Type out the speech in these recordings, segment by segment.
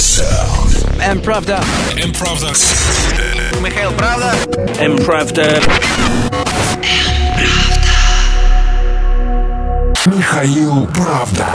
Sound. М-правда. М-правда. Михаил Правда. М-правда. Михаил Правда.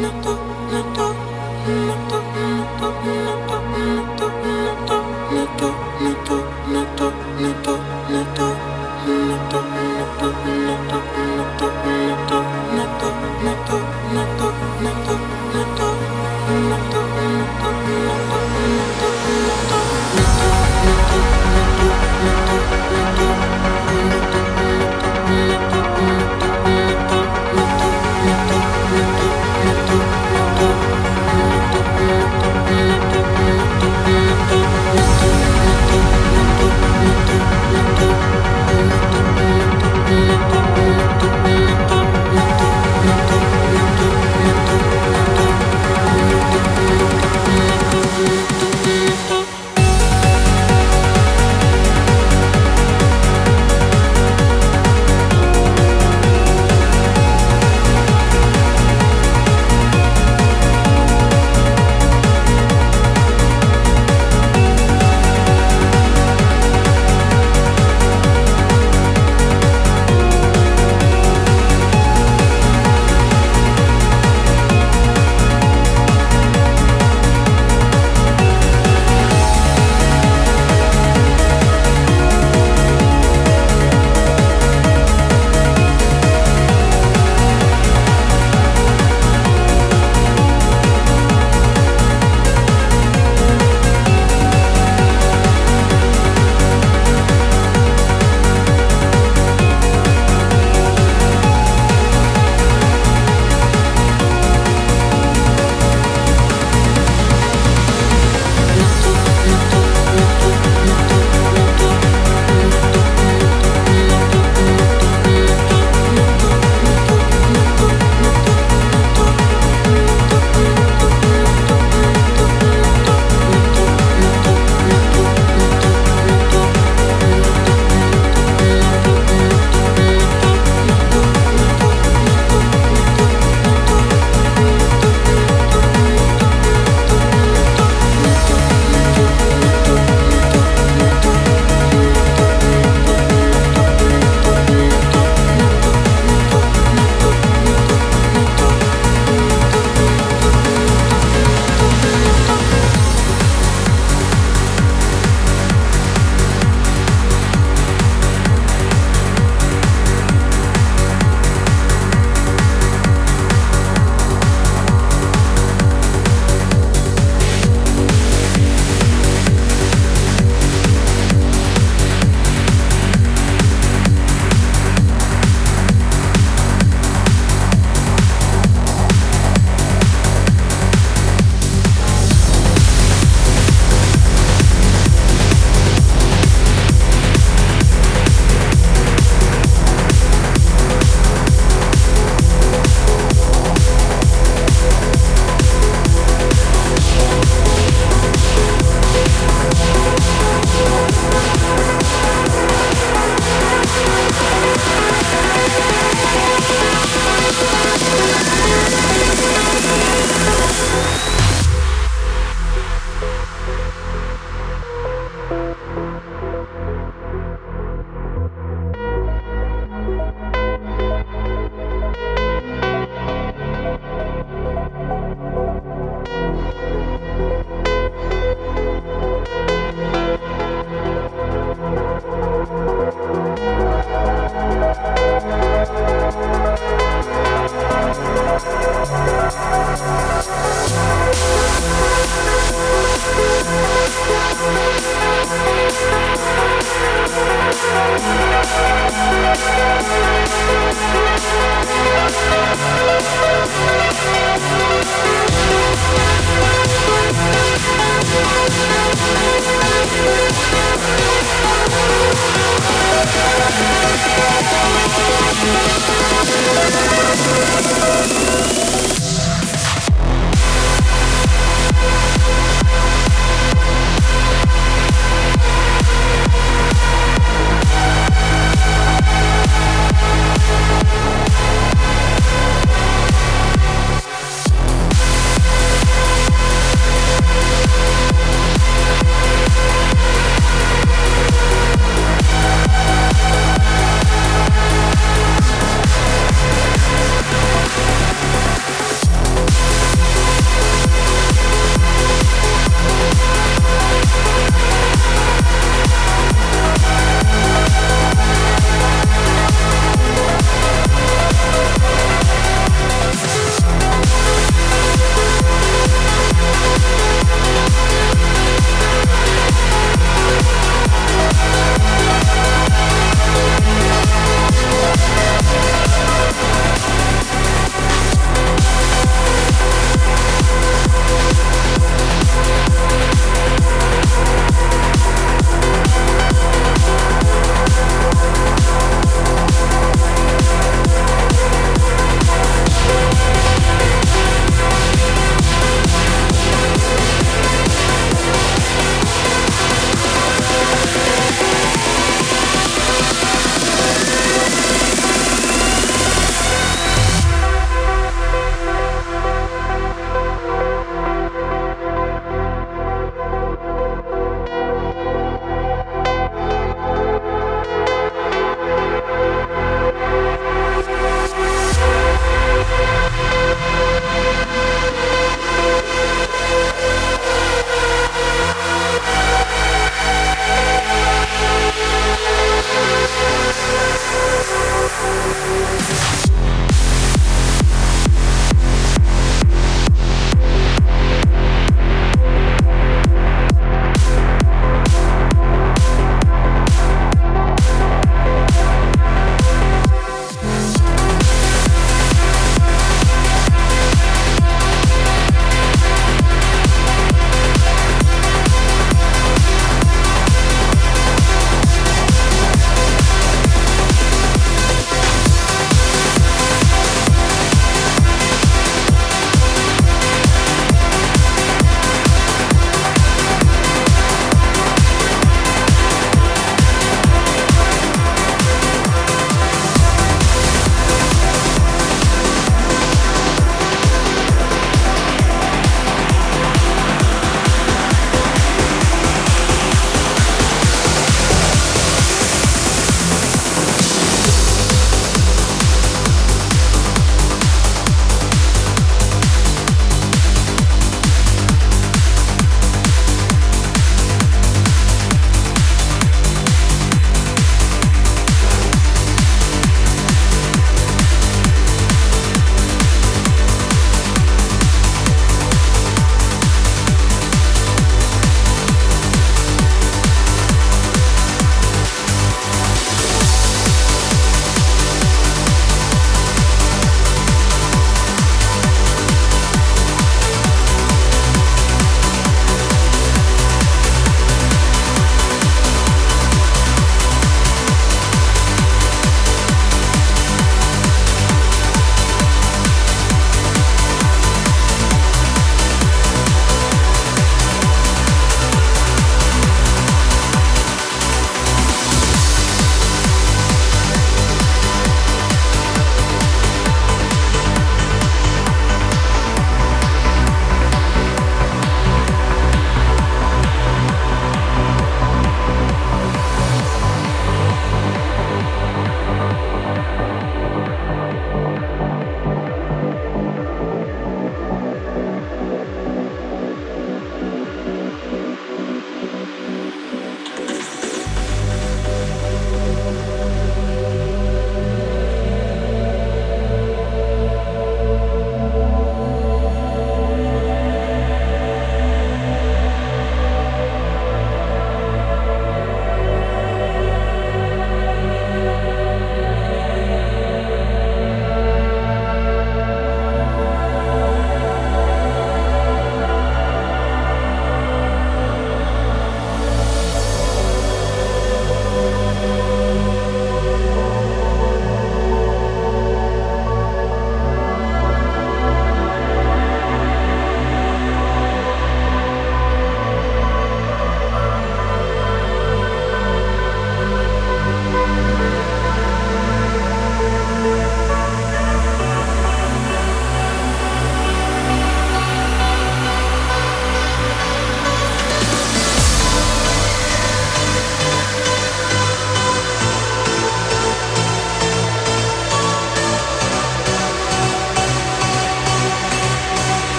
No no